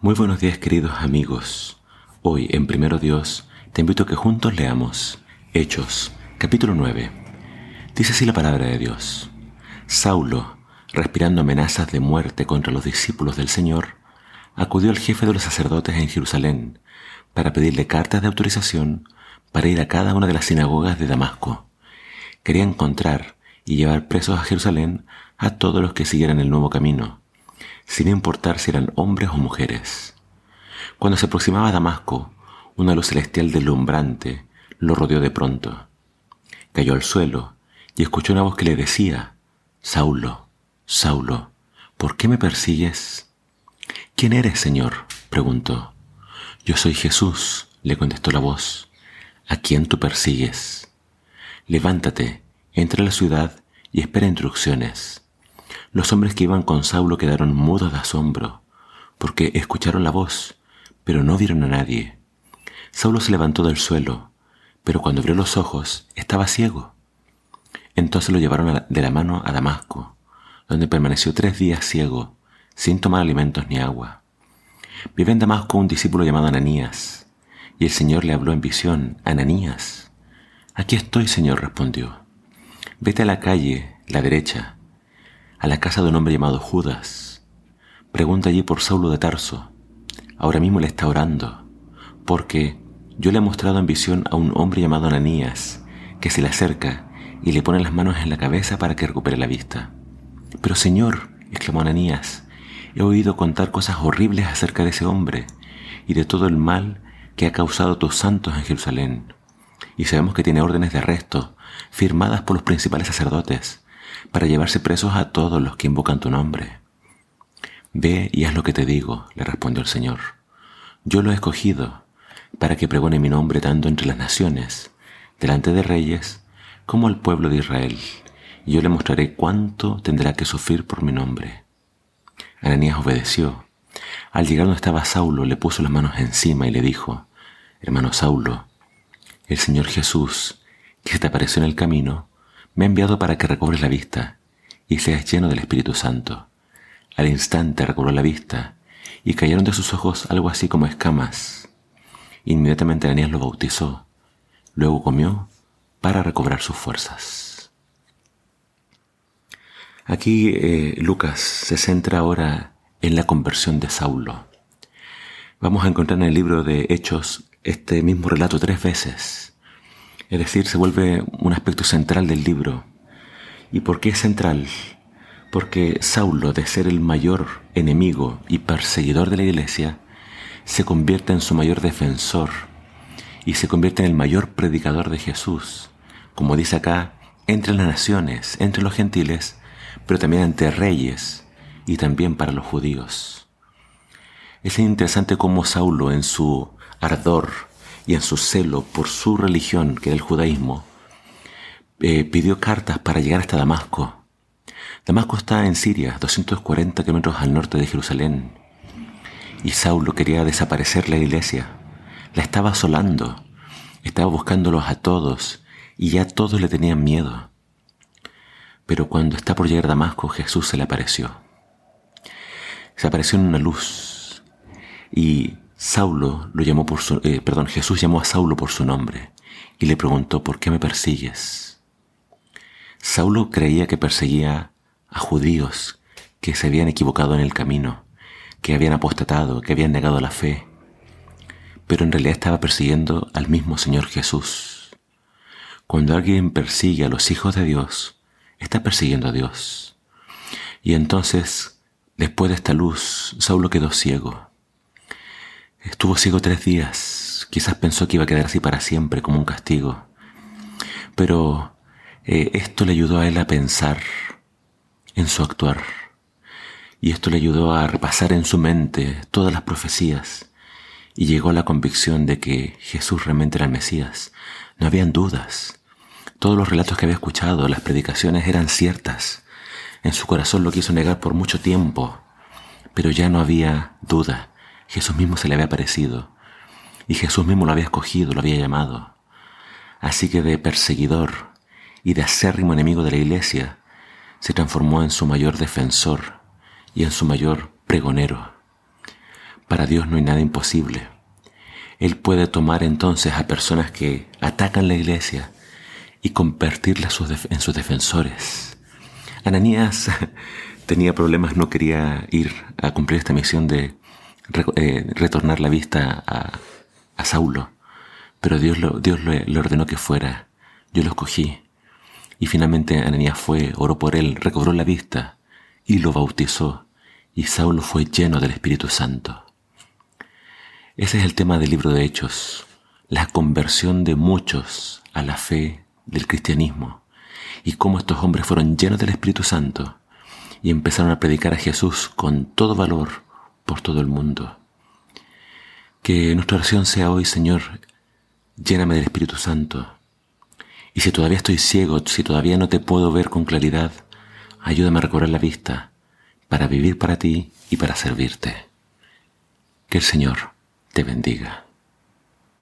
Muy buenos días queridos amigos. Hoy en Primero Dios te invito a que juntos leamos Hechos, capítulo 9. Dice así la palabra de Dios. Saulo, respirando amenazas de muerte contra los discípulos del Señor, acudió al jefe de los sacerdotes en Jerusalén para pedirle cartas de autorización para ir a cada una de las sinagogas de Damasco. Quería encontrar y llevar presos a Jerusalén a todos los que siguieran el nuevo camino sin importar si eran hombres o mujeres. Cuando se aproximaba a Damasco, una luz celestial deslumbrante lo rodeó de pronto. Cayó al suelo y escuchó una voz que le decía, Saulo, Saulo, ¿por qué me persigues? ¿Quién eres, Señor? preguntó. Yo soy Jesús, le contestó la voz. ¿A quién tú persigues? Levántate, entra a la ciudad y espera instrucciones. Los hombres que iban con Saulo quedaron mudos de asombro, porque escucharon la voz, pero no vieron a nadie. Saulo se levantó del suelo, pero cuando abrió los ojos estaba ciego. Entonces lo llevaron de la mano a Damasco, donde permaneció tres días ciego, sin tomar alimentos ni agua. Vive en Damasco un discípulo llamado Ananías, y el Señor le habló en visión, Ananías. Aquí estoy, Señor, respondió. Vete a la calle, la derecha, a la casa de un hombre llamado Judas. Pregunta allí por Saulo de Tarso. Ahora mismo le está orando, porque yo le he mostrado en visión a un hombre llamado Ananías, que se le acerca y le pone las manos en la cabeza para que recupere la vista. Pero Señor, exclamó Ananías, he oído contar cosas horribles acerca de ese hombre y de todo el mal que ha causado tus santos en Jerusalén. Y sabemos que tiene órdenes de arresto firmadas por los principales sacerdotes para llevarse presos a todos los que invocan tu nombre. Ve y haz lo que te digo, le respondió el Señor. Yo lo he escogido para que pregone mi nombre tanto entre las naciones, delante de reyes, como al pueblo de Israel, y yo le mostraré cuánto tendrá que sufrir por mi nombre. Ananías obedeció. Al llegar donde estaba Saulo, le puso las manos encima y le dijo, Hermano Saulo, el Señor Jesús, que se te apareció en el camino, me ha enviado para que recobres la vista y seas lleno del Espíritu Santo. Al instante recobró la vista y cayeron de sus ojos algo así como escamas. Inmediatamente Ananías lo bautizó. Luego comió para recobrar sus fuerzas. Aquí eh, Lucas se centra ahora en la conversión de Saulo. Vamos a encontrar en el libro de Hechos este mismo relato tres veces. Es decir, se vuelve un aspecto central del libro. ¿Y por qué es central? Porque Saulo, de ser el mayor enemigo y perseguidor de la iglesia, se convierte en su mayor defensor y se convierte en el mayor predicador de Jesús, como dice acá, entre las naciones, entre los gentiles, pero también ante reyes y también para los judíos. Es interesante cómo Saulo en su ardor y en su celo por su religión, que era el judaísmo, eh, pidió cartas para llegar hasta Damasco. Damasco está en Siria, 240 kilómetros al norte de Jerusalén, y Saulo quería desaparecer la iglesia. La estaba asolando, estaba buscándolos a todos, y ya todos le tenían miedo. Pero cuando está por llegar a Damasco, Jesús se le apareció. Se apareció en una luz y Saulo lo llamó por su, eh, perdón, Jesús llamó a Saulo por su nombre y le preguntó, ¿por qué me persigues? Saulo creía que perseguía a judíos que se habían equivocado en el camino, que habían apostatado, que habían negado la fe, pero en realidad estaba persiguiendo al mismo Señor Jesús. Cuando alguien persigue a los hijos de Dios, está persiguiendo a Dios. Y entonces, después de esta luz, Saulo quedó ciego Estuvo ciego tres días. Quizás pensó que iba a quedar así para siempre, como un castigo. Pero eh, esto le ayudó a él a pensar en su actuar. Y esto le ayudó a repasar en su mente todas las profecías. Y llegó a la convicción de que Jesús realmente era el Mesías. No habían dudas. Todos los relatos que había escuchado, las predicaciones eran ciertas. En su corazón lo quiso negar por mucho tiempo, pero ya no había duda. Jesús mismo se le había aparecido y Jesús mismo lo había escogido, lo había llamado. Así que de perseguidor y de acérrimo enemigo de la iglesia, se transformó en su mayor defensor y en su mayor pregonero. Para Dios no hay nada imposible. Él puede tomar entonces a personas que atacan la iglesia y convertirlas en sus defensores. Ananías tenía problemas, no quería ir a cumplir esta misión de eh, retornar la vista a, Saulo, pero Dios, lo, Dios le, ordenó que fuera. Yo lo escogí. Y finalmente Ananías fue, oró por él, recobró la vista y lo bautizó. Y Saulo fue lleno del Espíritu Santo. Ese es el tema del libro de Hechos, la conversión de muchos a la fe del cristianismo y cómo estos hombres fueron llenos del Espíritu Santo y empezaron a predicar a Jesús con todo valor por todo el mundo. Que nuestra oración sea hoy, Señor, lléname del Espíritu Santo. Y si todavía estoy ciego, si todavía no te puedo ver con claridad, ayúdame a recobrar la vista para vivir para ti y para servirte. Que el Señor te bendiga.